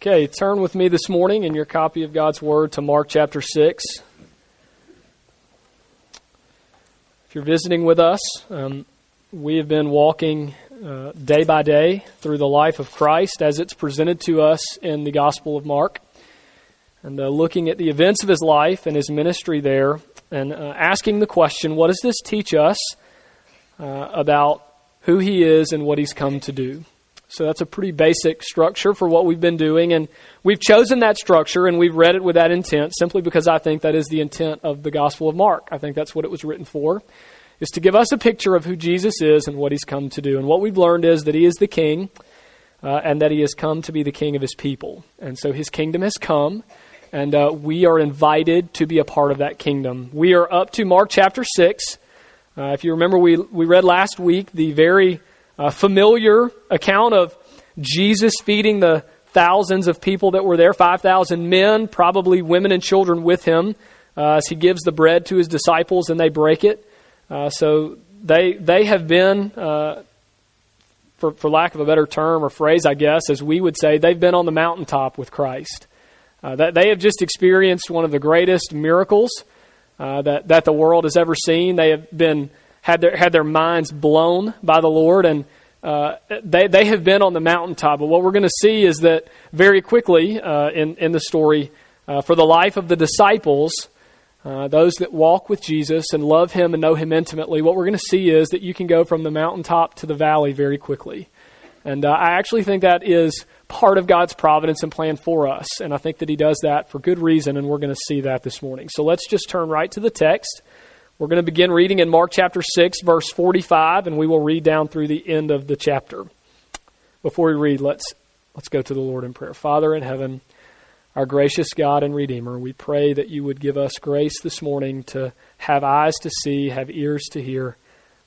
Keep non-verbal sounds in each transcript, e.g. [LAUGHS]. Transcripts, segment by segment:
Okay, turn with me this morning in your copy of God's Word to Mark chapter 6. If you're visiting with us, um, we have been walking uh, day by day through the life of Christ as it's presented to us in the Gospel of Mark, and uh, looking at the events of his life and his ministry there, and uh, asking the question what does this teach us uh, about who he is and what he's come to do? So that's a pretty basic structure for what we've been doing. And we've chosen that structure and we've read it with that intent simply because I think that is the intent of the Gospel of Mark. I think that's what it was written for, is to give us a picture of who Jesus is and what he's come to do. And what we've learned is that he is the king uh, and that he has come to be the king of his people. And so his kingdom has come and uh, we are invited to be a part of that kingdom. We are up to Mark chapter 6. Uh, if you remember, we, we read last week the very a familiar account of Jesus feeding the thousands of people that were there 5,000 men, probably women and children with him, uh, as he gives the bread to his disciples and they break it. Uh, so they, they have been, uh, for, for lack of a better term or phrase, I guess, as we would say, they've been on the mountaintop with Christ. Uh, that they have just experienced one of the greatest miracles uh, that, that the world has ever seen. They have been had their, had their minds blown by the Lord, and uh, they, they have been on the mountaintop. But what we're going to see is that very quickly uh, in, in the story, uh, for the life of the disciples, uh, those that walk with Jesus and love Him and know Him intimately, what we're going to see is that you can go from the mountaintop to the valley very quickly. And uh, I actually think that is part of God's providence and plan for us. And I think that He does that for good reason, and we're going to see that this morning. So let's just turn right to the text. We're going to begin reading in Mark chapter 6, verse 45, and we will read down through the end of the chapter. Before we read, let's, let's go to the Lord in prayer. Father in heaven, our gracious God and Redeemer, we pray that you would give us grace this morning to have eyes to see, have ears to hear.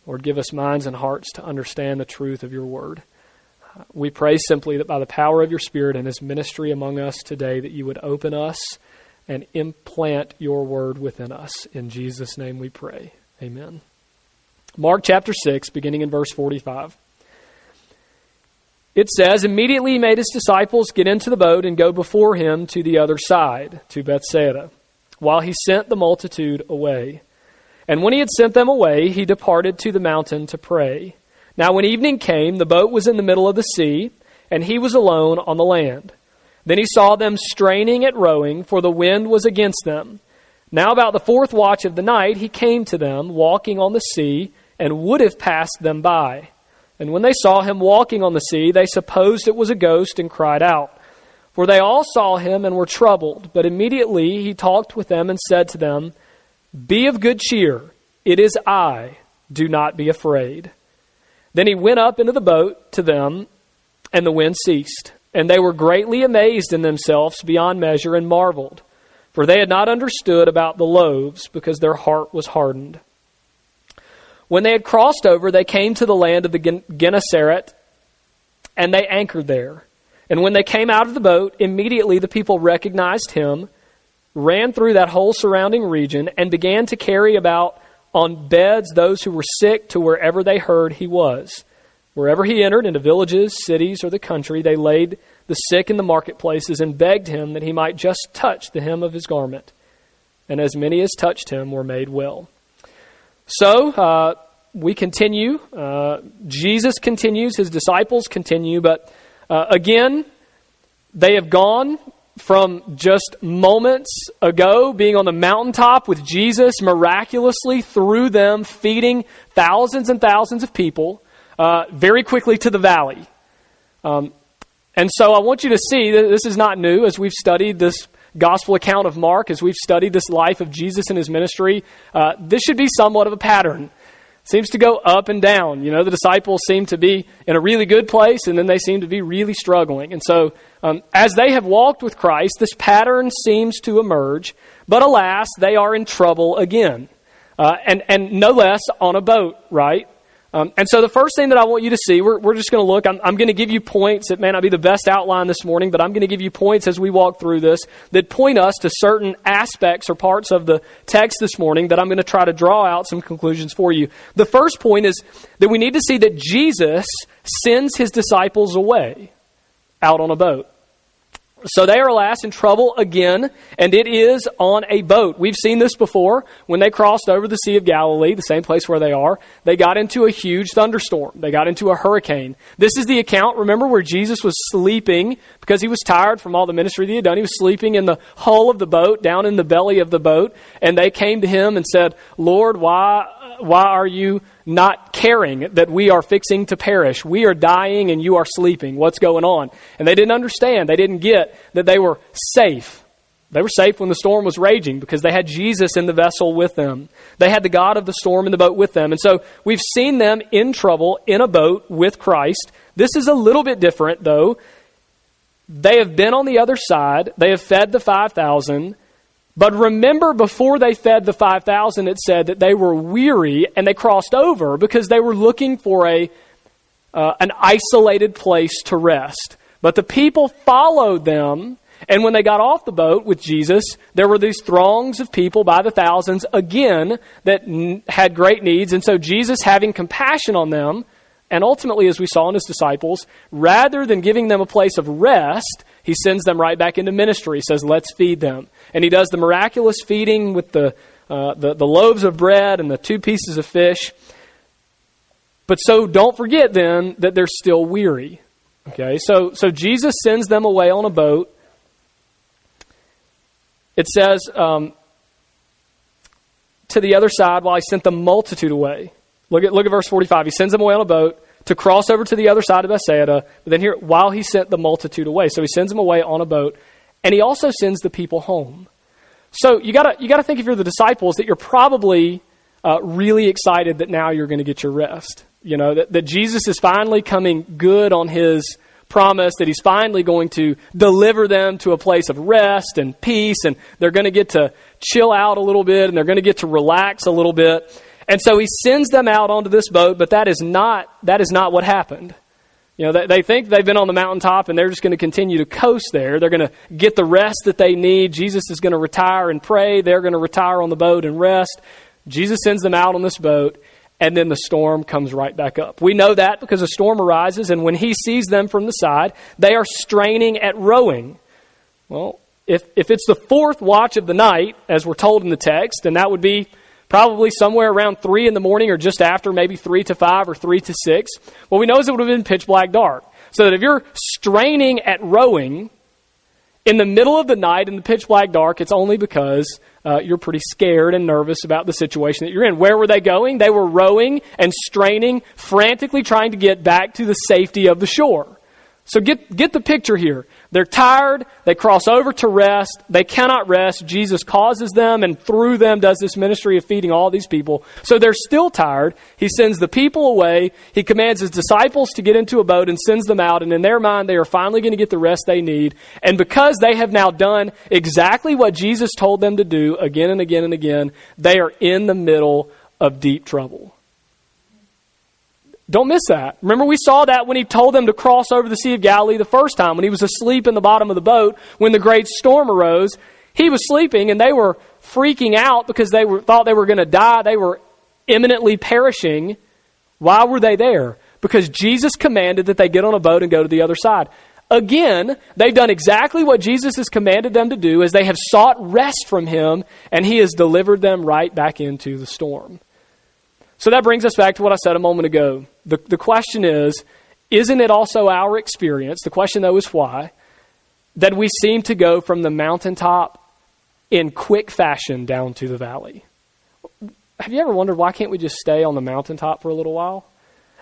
Lord, give us minds and hearts to understand the truth of your word. We pray simply that by the power of your Spirit and his ministry among us today, that you would open us and implant your word within us. In Jesus' name we pray. Amen. Mark chapter 6, beginning in verse 45. It says, Immediately he made his disciples get into the boat and go before him to the other side, to Bethsaida, while he sent the multitude away. And when he had sent them away, he departed to the mountain to pray. Now, when evening came, the boat was in the middle of the sea, and he was alone on the land. Then he saw them straining at rowing, for the wind was against them. Now, about the fourth watch of the night, he came to them, walking on the sea, and would have passed them by. And when they saw him walking on the sea, they supposed it was a ghost and cried out. For they all saw him and were troubled. But immediately he talked with them and said to them, Be of good cheer. It is I. Do not be afraid. Then he went up into the boat to them, and the wind ceased. And they were greatly amazed in themselves beyond measure and marveled, for they had not understood about the loaves, because their heart was hardened. When they had crossed over, they came to the land of the Gennesaret, and they anchored there. And when they came out of the boat, immediately the people recognized him, ran through that whole surrounding region, and began to carry about on beds those who were sick to wherever they heard he was. Wherever he entered, into villages, cities, or the country, they laid the sick in the marketplaces and begged him that he might just touch the hem of his garment. And as many as touched him were made well. So, uh, we continue. Uh, Jesus continues, his disciples continue, but uh, again, they have gone from just moments ago being on the mountaintop with Jesus miraculously through them, feeding thousands and thousands of people uh, very quickly to the valley. Um, and so I want you to see that this is not new as we've studied this gospel account of Mark, as we've studied this life of Jesus and his ministry. Uh, this should be somewhat of a pattern. seems to go up and down. You know, the disciples seem to be in a really good place, and then they seem to be really struggling. And so, um, as they have walked with Christ, this pattern seems to emerge. But alas, they are in trouble again. Uh, and, and no less on a boat, right? Um, and so the first thing that I want you to see, we're, we're just going to look, I'm, I'm going to give you points. It may not be the best outline this morning, but I'm going to give you points as we walk through this that point us to certain aspects or parts of the text this morning that I'm going to try to draw out some conclusions for you. The first point is that we need to see that Jesus sends his disciples away out on a boat. So they are, alas, in trouble again, and it is on a boat. We've seen this before. When they crossed over the Sea of Galilee, the same place where they are, they got into a huge thunderstorm. They got into a hurricane. This is the account, remember, where Jesus was sleeping because he was tired from all the ministry that he had done. He was sleeping in the hull of the boat, down in the belly of the boat, and they came to him and said, Lord, why why are you not caring that we are fixing to perish? We are dying and you are sleeping. What's going on? And they didn't understand. They didn't get that they were safe. They were safe when the storm was raging because they had Jesus in the vessel with them. They had the God of the storm in the boat with them. And so we've seen them in trouble in a boat with Christ. This is a little bit different, though. They have been on the other side, they have fed the 5,000. But remember, before they fed the 5,000, it said that they were weary and they crossed over because they were looking for a, uh, an isolated place to rest. But the people followed them, and when they got off the boat with Jesus, there were these throngs of people by the thousands, again, that n- had great needs. And so Jesus, having compassion on them, and ultimately, as we saw in his disciples, rather than giving them a place of rest, he sends them right back into ministry. He says, Let's feed them. And he does the miraculous feeding with the, uh, the, the loaves of bread and the two pieces of fish. But so don't forget then that they're still weary. Okay, so, so Jesus sends them away on a boat. It says, um, to the other side while he sent the multitude away. Look at, look at verse 45. He sends them away on a boat to cross over to the other side of Bethsaida. But then here, while he sent the multitude away. So he sends them away on a boat, and he also sends the people home. So you gotta, you gotta think if you're the disciples that you're probably uh, really excited that now you're going to get your rest. You know, that, that Jesus is finally coming good on his promise, that he's finally going to deliver them to a place of rest and peace, and they're going to get to chill out a little bit, and they're going to get to relax a little bit. And so he sends them out onto this boat, but that is not, that is not what happened. You know, they, think they've been on the mountaintop and they're just going to continue to coast there. They're going to get the rest that they need. Jesus is going to retire and pray. They're going to retire on the boat and rest. Jesus sends them out on this boat, and then the storm comes right back up. We know that because a storm arises, and when he sees them from the side, they are straining at rowing. Well, if, if it's the fourth watch of the night, as we're told in the text, and that would be probably somewhere around 3 in the morning or just after, maybe 3 to 5 or 3 to 6. What we know is it would have been pitch black dark. So that if you're straining at rowing in the middle of the night in the pitch black dark, it's only because uh, you're pretty scared and nervous about the situation that you're in. Where were they going? They were rowing and straining, frantically trying to get back to the safety of the shore. So get, get the picture here. They're tired. They cross over to rest. They cannot rest. Jesus causes them and through them does this ministry of feeding all these people. So they're still tired. He sends the people away. He commands his disciples to get into a boat and sends them out. And in their mind, they are finally going to get the rest they need. And because they have now done exactly what Jesus told them to do again and again and again, they are in the middle of deep trouble. Don't miss that. Remember, we saw that when he told them to cross over the Sea of Galilee the first time, when he was asleep in the bottom of the boat, when the great storm arose. He was sleeping, and they were freaking out because they were, thought they were going to die. They were imminently perishing. Why were they there? Because Jesus commanded that they get on a boat and go to the other side. Again, they've done exactly what Jesus has commanded them to do as they have sought rest from him, and he has delivered them right back into the storm. So that brings us back to what I said a moment ago. The, the question is isn't it also our experience? The question, though, is why? That we seem to go from the mountaintop in quick fashion down to the valley. Have you ever wondered why can't we just stay on the mountaintop for a little while?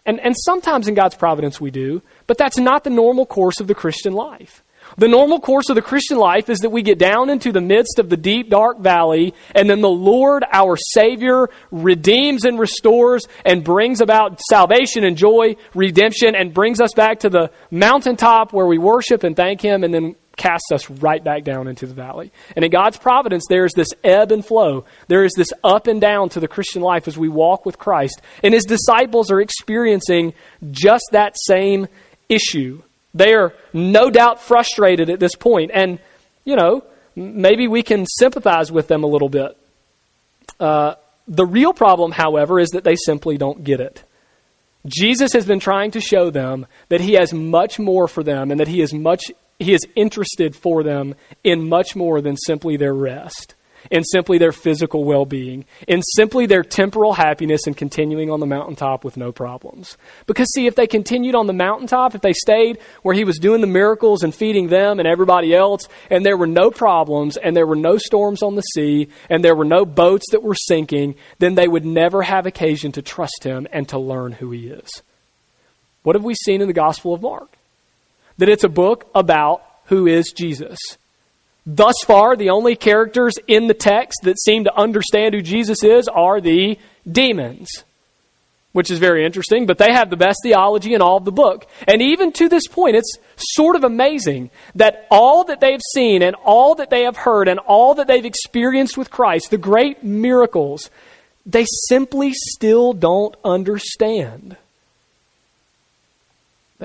And, and sometimes in God's providence we do, but that's not the normal course of the Christian life. The normal course of the Christian life is that we get down into the midst of the deep, dark valley, and then the Lord, our Savior, redeems and restores and brings about salvation and joy, redemption, and brings us back to the mountaintop where we worship and thank Him, and then casts us right back down into the valley. And in God's providence, there is this ebb and flow. There is this up and down to the Christian life as we walk with Christ. And His disciples are experiencing just that same issue. They are no doubt frustrated at this point, and you know maybe we can sympathize with them a little bit. Uh, the real problem, however, is that they simply don't get it. Jesus has been trying to show them that he has much more for them and that he is much he is interested for them in much more than simply their rest, in simply their physical well being, in simply their temporal happiness and continuing on the mountaintop with no problems. Because, see, if they continued on the mountaintop, if they stayed where he was doing the miracles and feeding them and everybody else, and there were no problems, and there were no storms on the sea, and there were no boats that were sinking, then they would never have occasion to trust him and to learn who he is. What have we seen in the Gospel of Mark? That it's a book about who is Jesus. Thus far, the only characters in the text that seem to understand who Jesus is are the demons, which is very interesting, but they have the best theology in all of the book. And even to this point, it's sort of amazing that all that they've seen and all that they have heard and all that they've experienced with Christ, the great miracles, they simply still don't understand.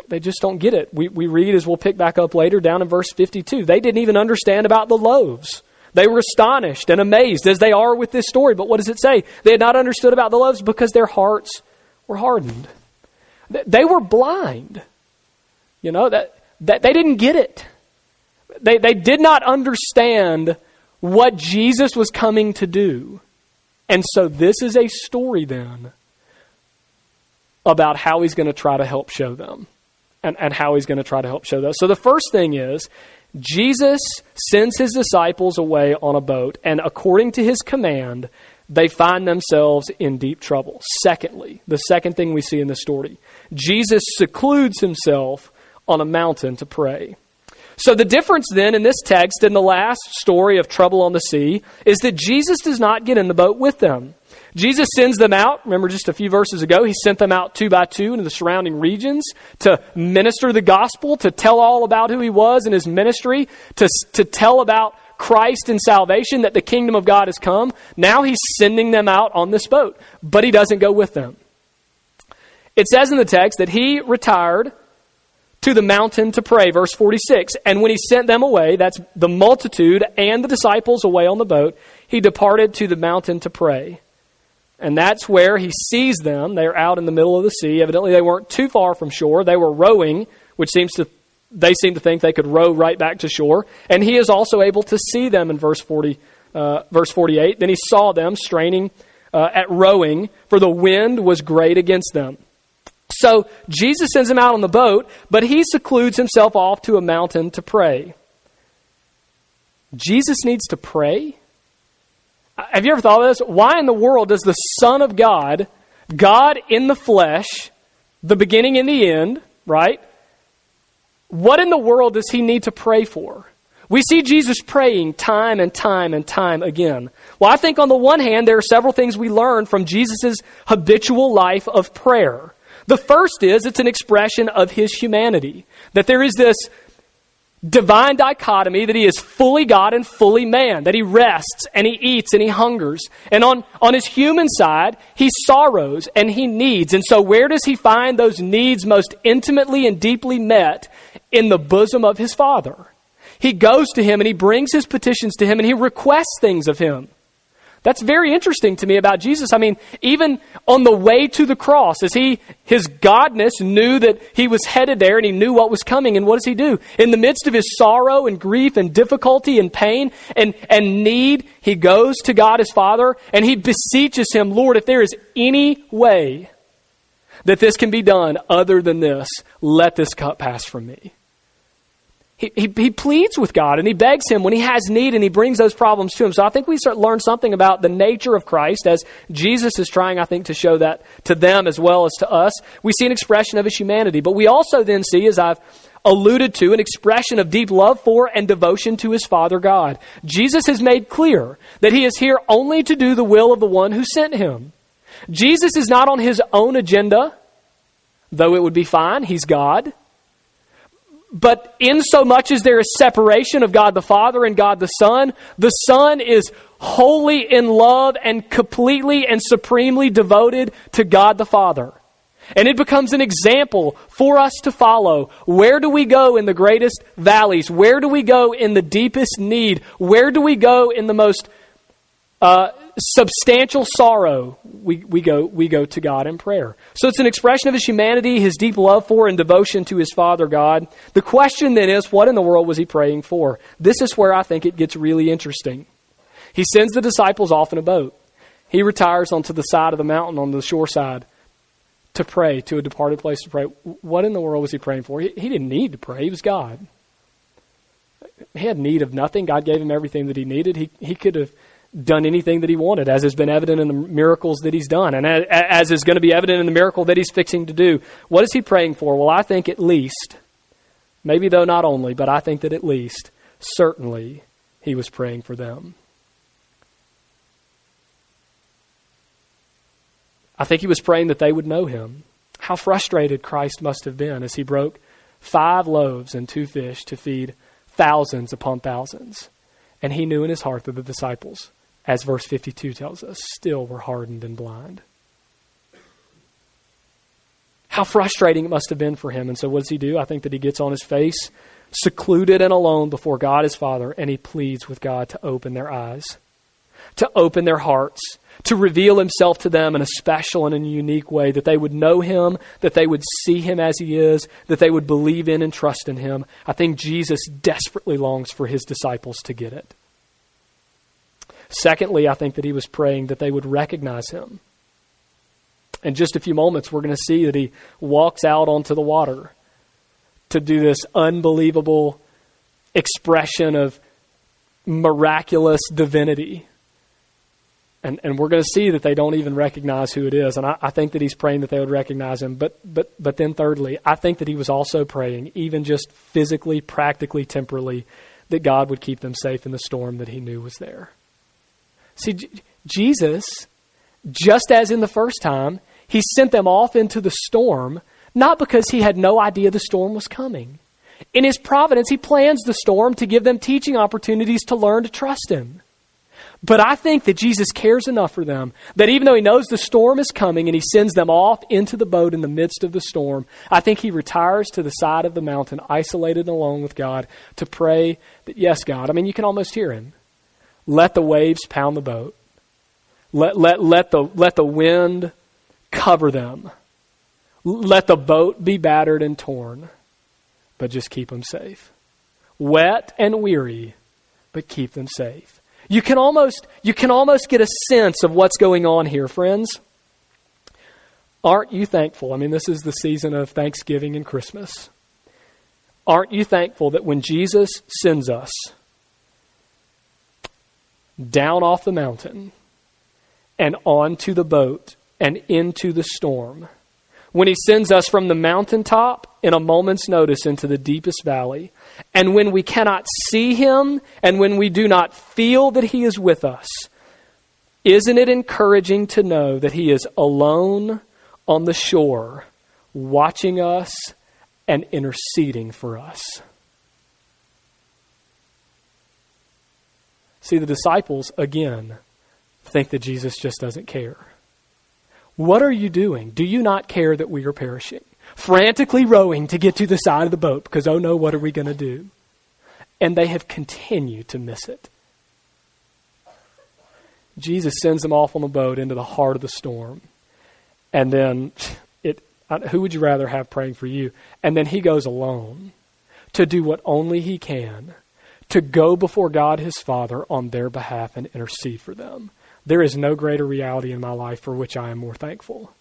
They just don't get it. We, we read, as we'll pick back up later, down in verse 52. They didn't even understand about the loaves. They were astonished and amazed, as they are with this story. But what does it say? They had not understood about the loaves because their hearts were hardened. They were blind. You know, that, that they didn't get it. They, they did not understand what Jesus was coming to do. And so this is a story then about how he's going to try to help show them and, and how he's going to try to help show those. So the first thing is Jesus sends his disciples away on a boat, and according to his command, they find themselves in deep trouble. Secondly, the second thing we see in the story, Jesus secludes himself on a mountain to pray. So the difference then in this text and the last story of trouble on the sea is that Jesus does not get in the boat with them. Jesus sends them out. Remember just a few verses ago, he sent them out two by two into the surrounding regions to minister the gospel, to tell all about who he was and his ministry, to, to tell about Christ and salvation, that the kingdom of God has come. Now he's sending them out on this boat, but he doesn't go with them. It says in the text that he retired to the mountain to pray, verse 46. And when he sent them away, that's the multitude and the disciples away on the boat, he departed to the mountain to pray. And that's where he sees them. They're out in the middle of the sea. Evidently, they weren't too far from shore. They were rowing, which seems to they seem to think they could row right back to shore. And he is also able to see them in verse 40, uh, verse 48. Then he saw them straining uh, at rowing, for the wind was great against them. So Jesus sends him out on the boat, but he secludes himself off to a mountain to pray. Jesus needs to pray? Have you ever thought of this? Why in the world does the Son of God, God in the flesh, the beginning and the end, right? What in the world does he need to pray for? We see Jesus praying time and time and time again. Well, I think on the one hand, there are several things we learn from Jesus' habitual life of prayer. The first is it's an expression of his humanity. That there is this divine dichotomy that he is fully God and fully man, that he rests and he eats and he hungers. And on, on his human side, he sorrows and he needs. And so, where does he find those needs most intimately and deeply met? In the bosom of his Father. He goes to him and he brings his petitions to him and he requests things of him. That's very interesting to me about Jesus. I mean, even on the way to the cross, as he, his godness knew that he was headed there and he knew what was coming, and what does he do? In the midst of his sorrow and grief and difficulty and pain and, and need, he goes to God his Father and he beseeches him, Lord, if there is any way that this can be done other than this, let this cup pass from me. He, he, pleads with God and he begs him when he has need and he brings those problems to him. So I think we start learn something about the nature of Christ as Jesus is trying, I think, to show that to them as well as to us. We see an expression of his humanity, but we also then see, as I've alluded to, an expression of deep love for and devotion to his Father God. Jesus has made clear that he is here only to do the will of the one who sent him. Jesus is not on his own agenda, though it would be fine. He's God. But in so much as there is separation of God the Father and God the Son, the Son is wholly in love and completely and supremely devoted to God the Father. And it becomes an example for us to follow. Where do we go in the greatest valleys? Where do we go in the deepest need? Where do we go in the most uh, substantial sorrow, we, we, go, we go to God in prayer. So it's an expression of his humanity, his deep love for and devotion to his Father God. The question then is, what in the world was he praying for? This is where I think it gets really interesting. He sends the disciples off in a boat. He retires onto the side of the mountain on the shore side to pray, to a departed place to pray. What in the world was he praying for? He, he didn't need to pray, he was God. He had need of nothing. God gave him everything that he needed. He, he could have done anything that he wanted, as has been evident in the miracles that he's done, and as is going to be evident in the miracle that he's fixing to do. What is he praying for? Well, I think at least, maybe though not only, but I think that at least, certainly, he was praying for them. I think he was praying that they would know him. How frustrated Christ must have been as he broke five loaves and two fish to feed thousands upon thousands. And he knew in his heart that the disciples as verse 52 tells us, still were hardened and blind. How frustrating it must have been for him. And so, what does he do? I think that he gets on his face, secluded and alone before God his Father, and he pleads with God to open their eyes, to open their hearts, to reveal himself to them in a special and a unique way, that they would know him, that they would see him as he is, that they would believe in and trust in him. I think Jesus desperately longs for his disciples to get it. Secondly, I think that he was praying that they would recognize him. In just a few moments, we're going to see that he walks out onto the water to do this unbelievable expression of miraculous divinity. And, and we're going to see that they don't even recognize who it is. And I, I think that he's praying that they would recognize him. But, but, but then, thirdly, I think that he was also praying, even just physically, practically, temporally, that God would keep them safe in the storm that he knew was there. See, J- Jesus, just as in the first time, he sent them off into the storm, not because he had no idea the storm was coming. In his providence, he plans the storm to give them teaching opportunities to learn to trust him. But I think that Jesus cares enough for them that even though he knows the storm is coming and he sends them off into the boat in the midst of the storm, I think he retires to the side of the mountain, isolated and alone with God, to pray that, yes, God, I mean, you can almost hear him. Let the waves pound the boat. Let, let, let, the, let the wind cover them. Let the boat be battered and torn, but just keep them safe. Wet and weary, but keep them safe. You can almost, you can almost get a sense of what's going on here, friends. Aren't you thankful? I mean, this is the season of Thanksgiving and Christmas. Aren't you thankful that when Jesus sends us, down off the mountain and onto the boat and into the storm. When he sends us from the mountaintop in a moment's notice into the deepest valley, and when we cannot see him and when we do not feel that he is with us, isn't it encouraging to know that he is alone on the shore, watching us and interceding for us? See, the disciples, again, think that Jesus just doesn't care. What are you doing? Do you not care that we are perishing? Frantically rowing to get to the side of the boat because, oh no, what are we going to do? And they have continued to miss it. Jesus sends them off on the boat into the heart of the storm. And then, it, who would you rather have praying for you? And then he goes alone to do what only he can to go before God his Father on their behalf and intercede for them. There is no greater reality in my life for which I am more thankful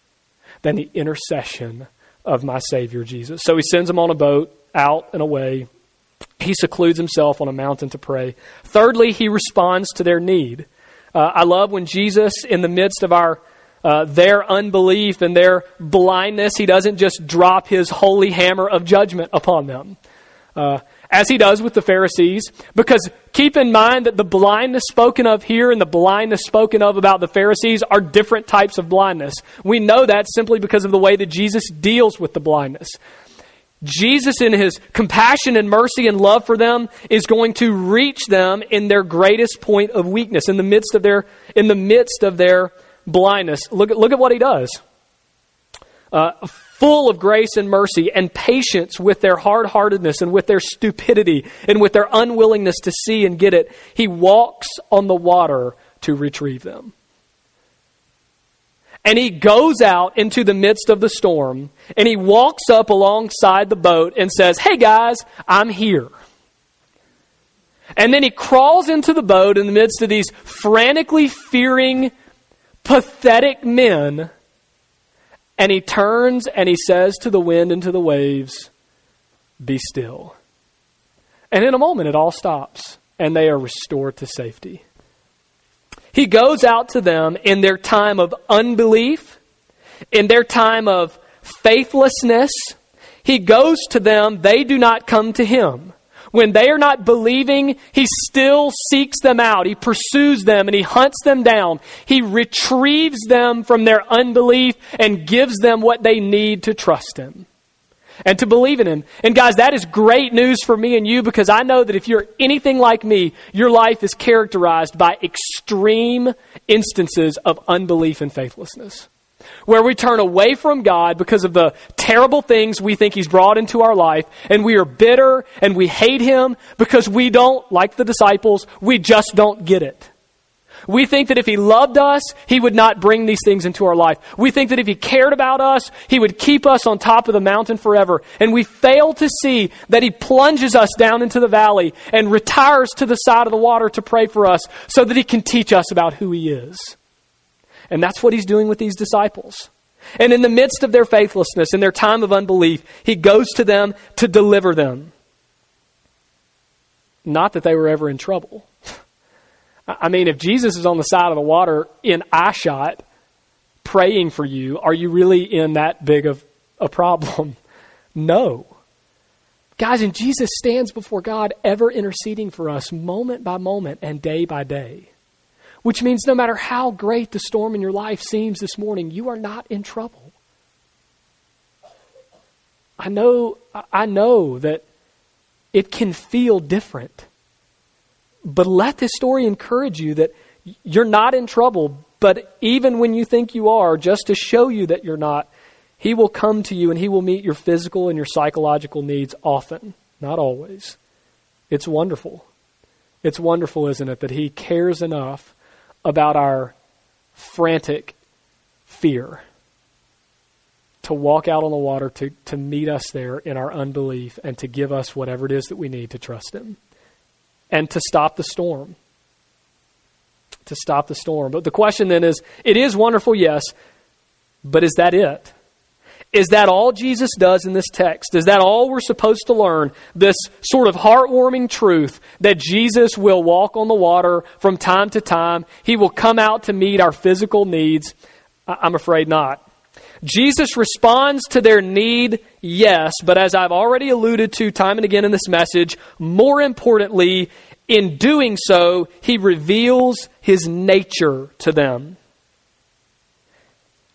than the intercession of my Savior Jesus. So he sends them on a boat out and away. He secludes himself on a mountain to pray. Thirdly, he responds to their need. Uh, I love when Jesus, in the midst of our uh, their unbelief and their blindness, he doesn't just drop his holy hammer of judgment upon them. Uh, as he does with the Pharisees, because keep in mind that the blindness spoken of here and the blindness spoken of about the Pharisees are different types of blindness. We know that simply because of the way that Jesus deals with the blindness. Jesus, in his compassion and mercy and love for them, is going to reach them in their greatest point of weakness, in the midst of their, in the midst of their blindness. Look at, look at what he does. Uh, full of grace and mercy and patience with their hard heartedness and with their stupidity and with their unwillingness to see and get it, he walks on the water to retrieve them. And he goes out into the midst of the storm and he walks up alongside the boat and says, Hey guys, I'm here. And then he crawls into the boat in the midst of these frantically fearing, pathetic men. And he turns and he says to the wind and to the waves, Be still. And in a moment, it all stops and they are restored to safety. He goes out to them in their time of unbelief, in their time of faithlessness. He goes to them, they do not come to him. When they are not believing, he still seeks them out. He pursues them and he hunts them down. He retrieves them from their unbelief and gives them what they need to trust him and to believe in Him. And guys, that is great news for me and you because I know that if you're anything like me, your life is characterized by extreme instances of unbelief and faithlessness. Where we turn away from God because of the terrible things we think He's brought into our life, and we are bitter and we hate Him because we don't, like the disciples, we just don't get it. We think that if He loved us, He would not bring these things into our life. We think that if He cared about us, He would keep us on top of the mountain forever. And we fail to see that He plunges us down into the valley and retires to the side of the water to pray for us so that He can teach us about who He is. And that's what He's doing with these disciples. And in the midst of their faithlessness, in their time of unbelief, He goes to them to deliver them. Not that they were ever in trouble. [LAUGHS] I mean, if Jesus is on the side of the water in eyeshot praying for you, are you really in that big of a problem? [LAUGHS] No. Guys, and Jesus stands before God ever interceding for us moment by moment and day by day. Which means no matter how great the storm in your life seems this morning, you are not in trouble. I know, I know that it can feel different. But let this story encourage you that you're not in trouble, but even when you think you are, just to show you that you're not, He will come to you and He will meet your physical and your psychological needs often, not always. It's wonderful. It's wonderful, isn't it, that He cares enough about our frantic fear to walk out on the water to, to meet us there in our unbelief and to give us whatever it is that we need to trust Him and to stop the storm. To stop the storm. But the question then is it is wonderful, yes, but is that it? Is that all Jesus does in this text? Is that all we're supposed to learn? This sort of heartwarming truth that Jesus will walk on the water from time to time. He will come out to meet our physical needs. I'm afraid not. Jesus responds to their need, yes, but as I've already alluded to time and again in this message, more importantly, in doing so, he reveals his nature to them.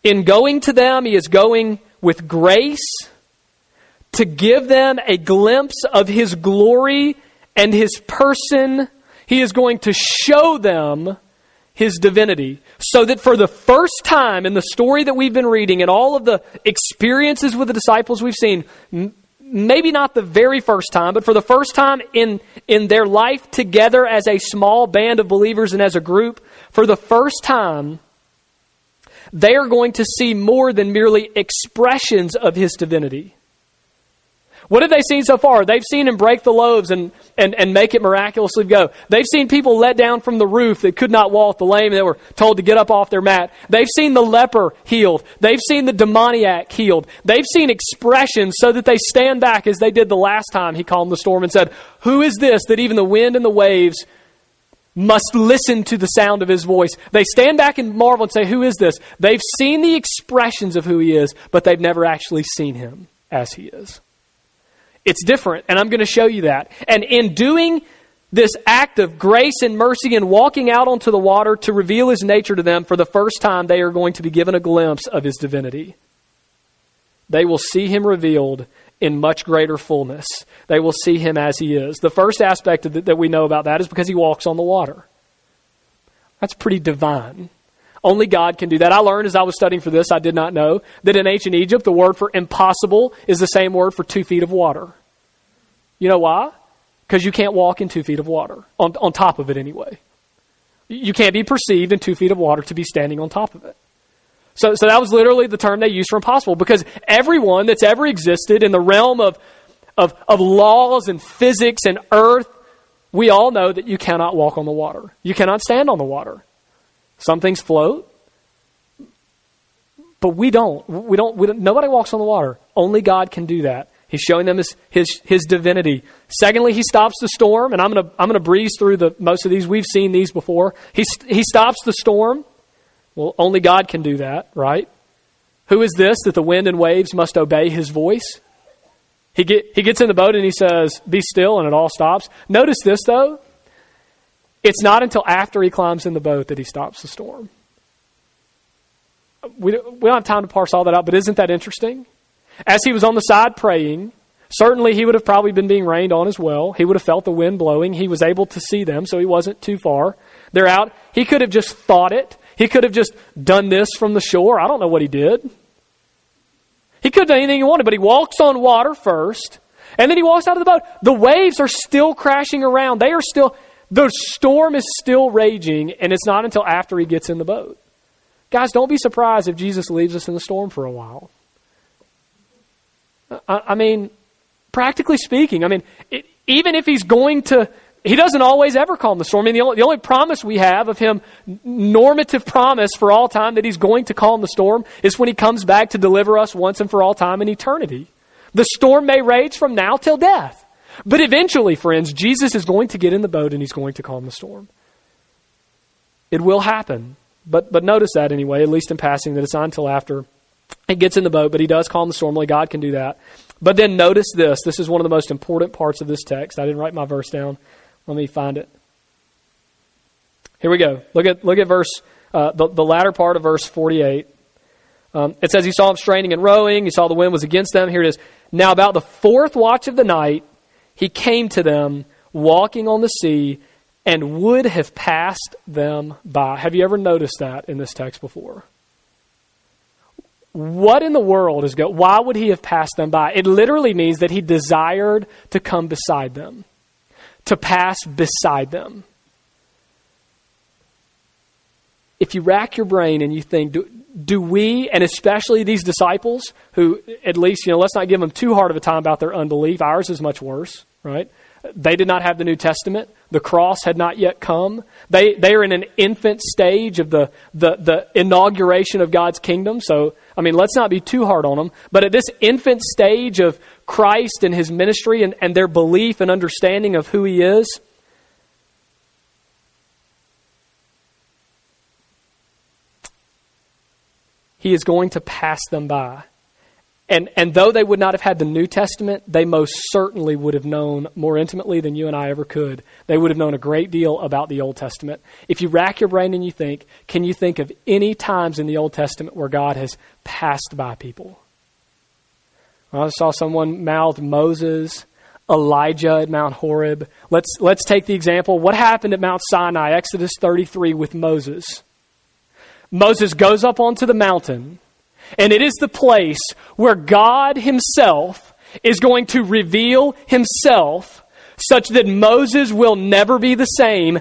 In going to them, he is going with grace to give them a glimpse of his glory and his person. He is going to show them his divinity. So that for the first time in the story that we've been reading and all of the experiences with the disciples we've seen, maybe not the very first time, but for the first time in, in their life together as a small band of believers and as a group, for the first time, they are going to see more than merely expressions of his divinity. What have they seen so far? They've seen him break the loaves and, and, and make it miraculously go. They've seen people let down from the roof that could not walk, the lame that were told to get up off their mat. They've seen the leper healed. They've seen the demoniac healed. They've seen expressions so that they stand back as they did the last time he calmed the storm and said, Who is this that even the wind and the waves must listen to the sound of his voice. They stand back and marvel and say, Who is this? They've seen the expressions of who he is, but they've never actually seen him as he is. It's different, and I'm going to show you that. And in doing this act of grace and mercy and walking out onto the water to reveal his nature to them, for the first time, they are going to be given a glimpse of his divinity. They will see him revealed in much greater fullness. They will see him as he is. The first aspect that we know about that is because he walks on the water. That's pretty divine. Only God can do that. I learned as I was studying for this, I did not know, that in ancient Egypt, the word for impossible is the same word for two feet of water. You know why? Because you can't walk in two feet of water, on, on top of it anyway. You can't be perceived in two feet of water to be standing on top of it. So, so that was literally the term they used for impossible because everyone that's ever existed in the realm of, of, of laws and physics and earth, we all know that you cannot walk on the water. You cannot stand on the water. Some things float, but we don't. We don't, we don't nobody walks on the water. Only God can do that. He's showing them his, his, his divinity. Secondly, he stops the storm, and I'm going to I'm gonna breeze through the, most of these. We've seen these before. He, he stops the storm. Well, only God can do that, right? Who is this that the wind and waves must obey his voice? He, get, he gets in the boat and he says, Be still, and it all stops. Notice this, though. It's not until after he climbs in the boat that he stops the storm. We, we don't have time to parse all that out, but isn't that interesting? As he was on the side praying, certainly he would have probably been being rained on as well. He would have felt the wind blowing. He was able to see them, so he wasn't too far. They're out. He could have just thought it. He could have just done this from the shore. I don't know what he did. He could have done anything he wanted, but he walks on water first, and then he walks out of the boat. The waves are still crashing around. They are still, the storm is still raging, and it's not until after he gets in the boat. Guys, don't be surprised if Jesus leaves us in the storm for a while. I, I mean, practically speaking, I mean, it, even if he's going to, he doesn't always ever calm the storm. I mean, the only, the only promise we have of him, normative promise for all time that he's going to calm the storm, is when he comes back to deliver us once and for all time in eternity. The storm may rage from now till death. But eventually, friends, Jesus is going to get in the boat and he's going to calm the storm. It will happen. But, but notice that anyway, at least in passing, that it's not until after he gets in the boat, but he does calm the storm. Only God can do that. But then notice this. This is one of the most important parts of this text. I didn't write my verse down. Let me find it. Here we go. Look at, look at verse, uh, the, the latter part of verse 48. Um, it says, He saw them straining and rowing. He saw the wind was against them. Here it is. Now, about the fourth watch of the night, he came to them walking on the sea and would have passed them by. Have you ever noticed that in this text before? What in the world is going? Why would he have passed them by? It literally means that he desired to come beside them, to pass beside them. If you rack your brain and you think, do, do we, and especially these disciples, who at least, you know, let's not give them too hard of a time about their unbelief. Ours is much worse, right? They did not have the New Testament. The cross had not yet come. They, they are in an infant stage of the, the, the inauguration of God's kingdom. So, I mean, let's not be too hard on them. But at this infant stage of Christ and his ministry and, and their belief and understanding of who he is, he is going to pass them by. And, and though they would not have had the New Testament, they most certainly would have known more intimately than you and I ever could. They would have known a great deal about the Old Testament. If you rack your brain and you think, can you think of any times in the Old Testament where God has passed by people? Uh, I saw someone mouth Moses, Elijah at Mount Horeb. Let's, let's take the example. What happened at Mount Sinai, Exodus 33, with Moses? Moses goes up onto the mountain and it is the place where God Himself is going to reveal Himself such that Moses will never be the same,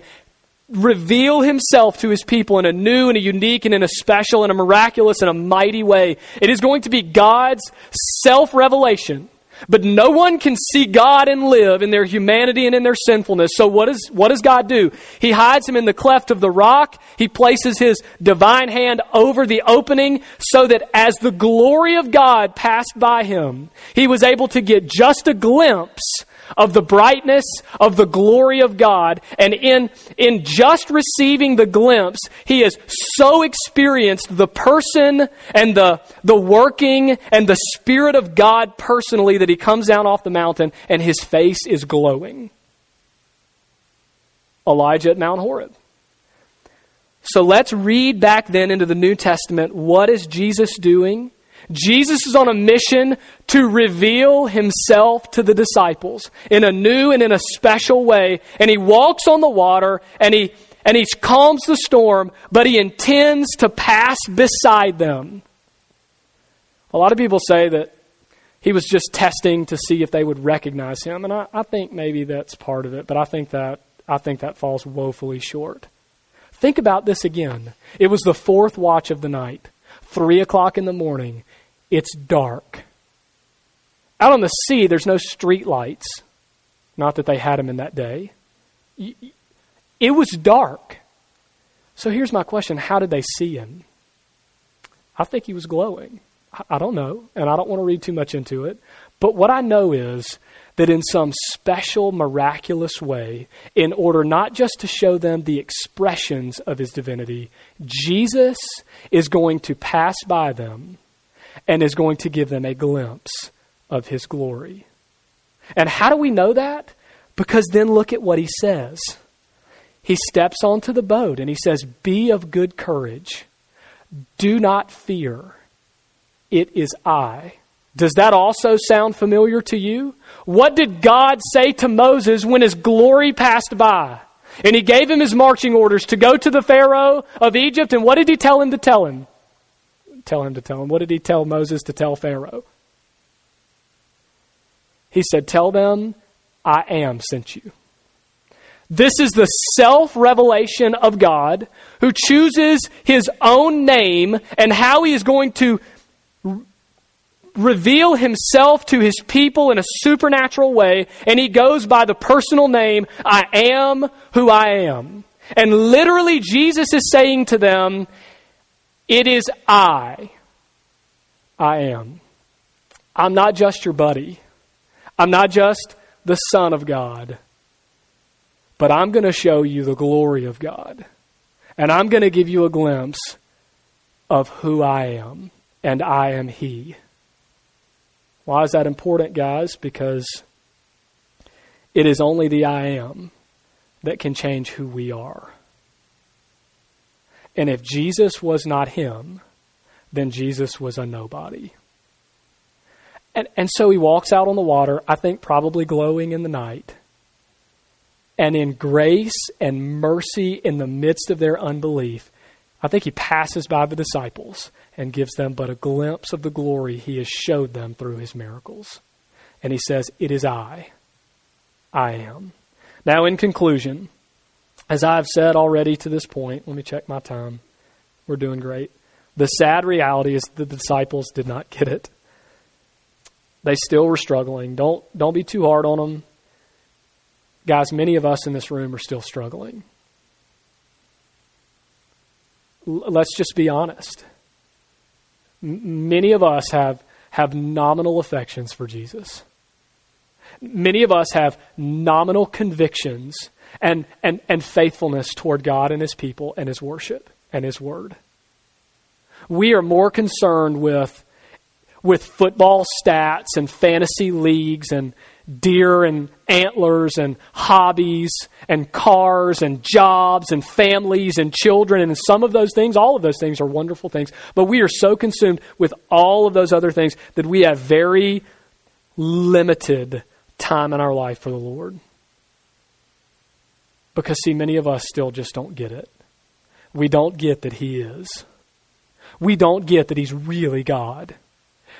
reveal Himself to His people in a new and a unique and in a special and a miraculous and a mighty way. It is going to be God's self revelation but no one can see God and live in their humanity and in their sinfulness. So what, is, what does God do? He hides him in the cleft of the rock. He places his divine hand over the opening so that as the glory of God passed by him, he was able to get just a glimpse of the brightness of the glory of God. And in, in just receiving the glimpse, he has so experienced the person and the, the working and the Spirit of God personally that he comes down off the mountain and his face is glowing. Elijah at Mount Horeb. So let's read back then into the New Testament. What is Jesus doing? Jesus is on a mission to reveal himself to the disciples in a new and in a special way. And he walks on the water and he, and he calms the storm, but he intends to pass beside them. A lot of people say that he was just testing to see if they would recognize him, and I, I think maybe that's part of it, but I think that I think that falls woefully short. Think about this again. It was the fourth watch of the night. 3 o'clock in the morning. It's dark. Out on the sea, there's no street lights. Not that they had them in that day. It was dark. So here's my question How did they see him? I think he was glowing. I don't know, and I don't want to read too much into it. But what I know is that in some special, miraculous way, in order not just to show them the expressions of his divinity, Jesus is going to pass by them and is going to give them a glimpse of his glory. And how do we know that? Because then look at what he says. He steps onto the boat and he says, Be of good courage. Do not fear. It is I. Does that also sound familiar to you? What did God say to Moses when his glory passed by? And he gave him his marching orders to go to the Pharaoh of Egypt. And what did he tell him to tell him? Tell him to tell him. What did he tell Moses to tell Pharaoh? He said, Tell them, I am sent you. This is the self revelation of God who chooses his own name and how he is going to reveal himself to his people in a supernatural way, and he goes by the personal name, I am who I am. And literally, Jesus is saying to them, It is I. I am. I'm not just your buddy. I'm not just the Son of God. But I'm going to show you the glory of God. And I'm going to give you a glimpse of who I am. And I am He. Why is that important, guys? Because it is only the I am that can change who we are. And if Jesus was not him, then Jesus was a nobody. And, and so he walks out on the water, I think probably glowing in the night. And in grace and mercy in the midst of their unbelief, I think he passes by the disciples and gives them but a glimpse of the glory he has showed them through his miracles. And he says, It is I. I am. Now, in conclusion, as I've said already to this point, let me check my time. We're doing great. The sad reality is the disciples did not get it. They still were struggling. Don't, don't be too hard on them. Guys, many of us in this room are still struggling. L- let's just be honest many of us have, have nominal affections for Jesus. Many of us have nominal convictions and, and, and faithfulness toward God and His people and His worship and His Word. We are more concerned with, with football stats and fantasy leagues and, deer and antlers and hobbies and cars and jobs and families and children and some of those things, all of those things are wonderful things. But we are so consumed with all of those other things that we have very limited time in our life for the Lord. Because, see, many of us still just don't get it. We don't get that He is. We don't get that He's really God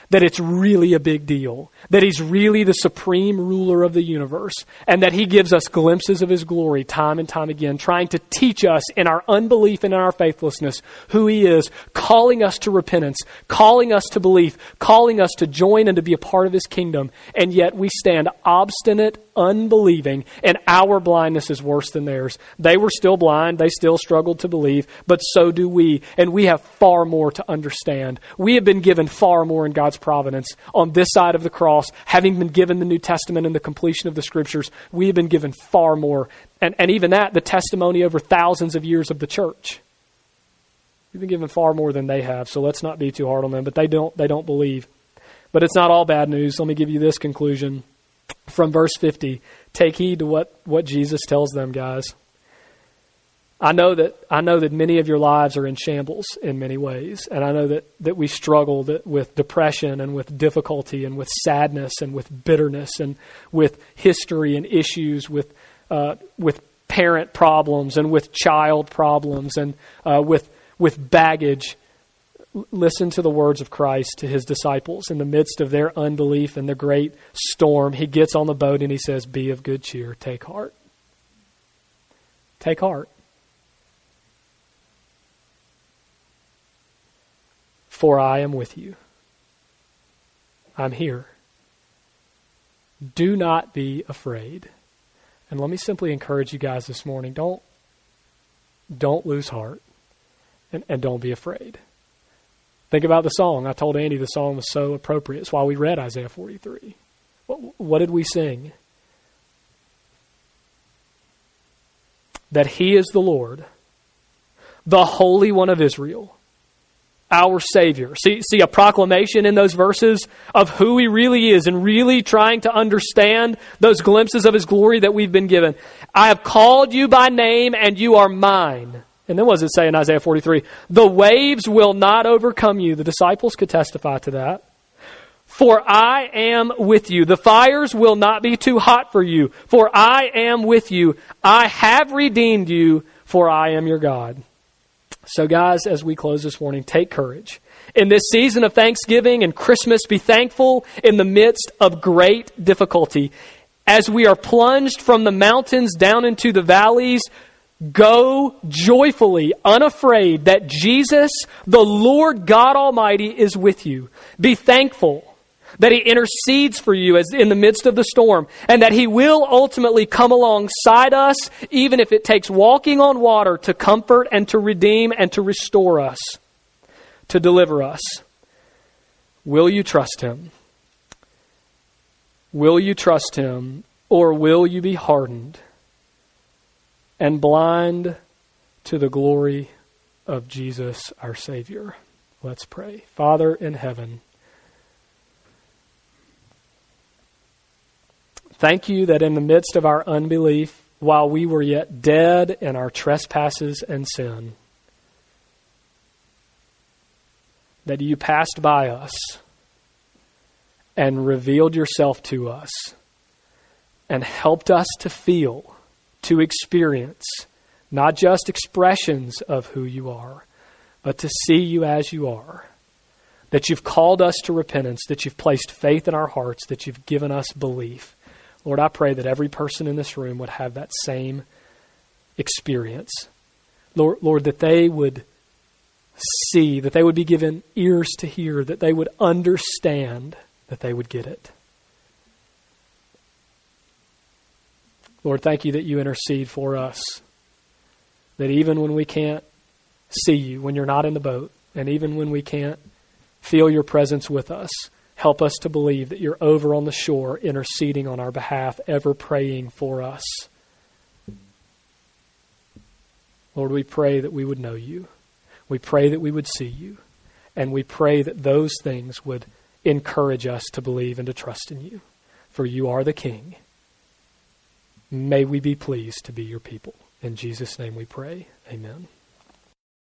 that it's really a big deal, that He's really the supreme ruler of the universe, and that He gives us glimpses of His glory time and time again, trying to teach us in our unbelief and in our faithlessness who He is, calling us to repentance, calling us to belief, calling us to join and to be a part of His kingdom, and yet we stand obstinate, unbelieving, and our blindness is worse than theirs. They were still blind, they still struggled to believe, but so do we, and we have far more to understand. We have been given far more in God's providence on this side of the cross, having been given the New Testament and the completion of the Scriptures, we have been given far more. And, and even that, the testimony over thousands of years of the church. We've been given far more than they have, so let's not be too hard on them. But they don't, they don't believe. But it's not all bad news. Let me give you this conclusion from verse 50. Take heed to what, what Jesus tells them, guys. I know that I know that many of your lives are in shambles in many ways, and I know that, that we struggle that, with depression and with difficulty and with sadness and with bitterness and with history and issues with uh, with parent problems and with child problems and uh, with with baggage. Listen to the words of Christ to his disciples in the midst of their unbelief and the great storm. He gets on the boat and he says, "Be of good cheer. Take heart. Take heart." for I am with you. I'm here. Do not be afraid. And let me simply encourage you guys this morning don't, don't lose heart and, and don't be afraid. Think about the song. I told Andy the song was so appropriate. It's why we read Isaiah 43. What, what did we sing? That He is the Lord, the Holy One of Israel our Savior. See, see a proclamation in those verses of who He really is and really trying to understand those glimpses of His glory that we've been given. I have called you by name and you are mine. And then what does it say in Isaiah 43? The waves will not overcome you. The disciples could testify to that. For I am with you. The fires will not be too hot for you. For I am with you. I have redeemed you, for I am your God. So, guys, as we close this morning, take courage. In this season of Thanksgiving and Christmas, be thankful in the midst of great difficulty. As we are plunged from the mountains down into the valleys, go joyfully, unafraid that Jesus, the Lord God Almighty, is with you. Be thankful that He intercedes for you as in the midst of the storm, and that He will ultimately come alongside us, even if it takes walking on water to comfort and to redeem and to restore us, to deliver us. Will you trust Him? Will you trust Him, or will you be hardened and blind to the glory of Jesus our Savior? Let's pray. Father in heaven, Thank you that in the midst of our unbelief, while we were yet dead in our trespasses and sin, that you passed by us and revealed yourself to us and helped us to feel, to experience, not just expressions of who you are, but to see you as you are. That you've called us to repentance, that you've placed faith in our hearts, that you've given us belief. Lord, I pray that every person in this room would have that same experience. Lord, Lord, that they would see, that they would be given ears to hear, that they would understand, that they would get it. Lord, thank you that you intercede for us. That even when we can't see you, when you're not in the boat, and even when we can't feel your presence with us, Help us to believe that you're over on the shore interceding on our behalf, ever praying for us. Lord, we pray that we would know you. We pray that we would see you. And we pray that those things would encourage us to believe and to trust in you. For you are the King. May we be pleased to be your people. In Jesus' name we pray. Amen.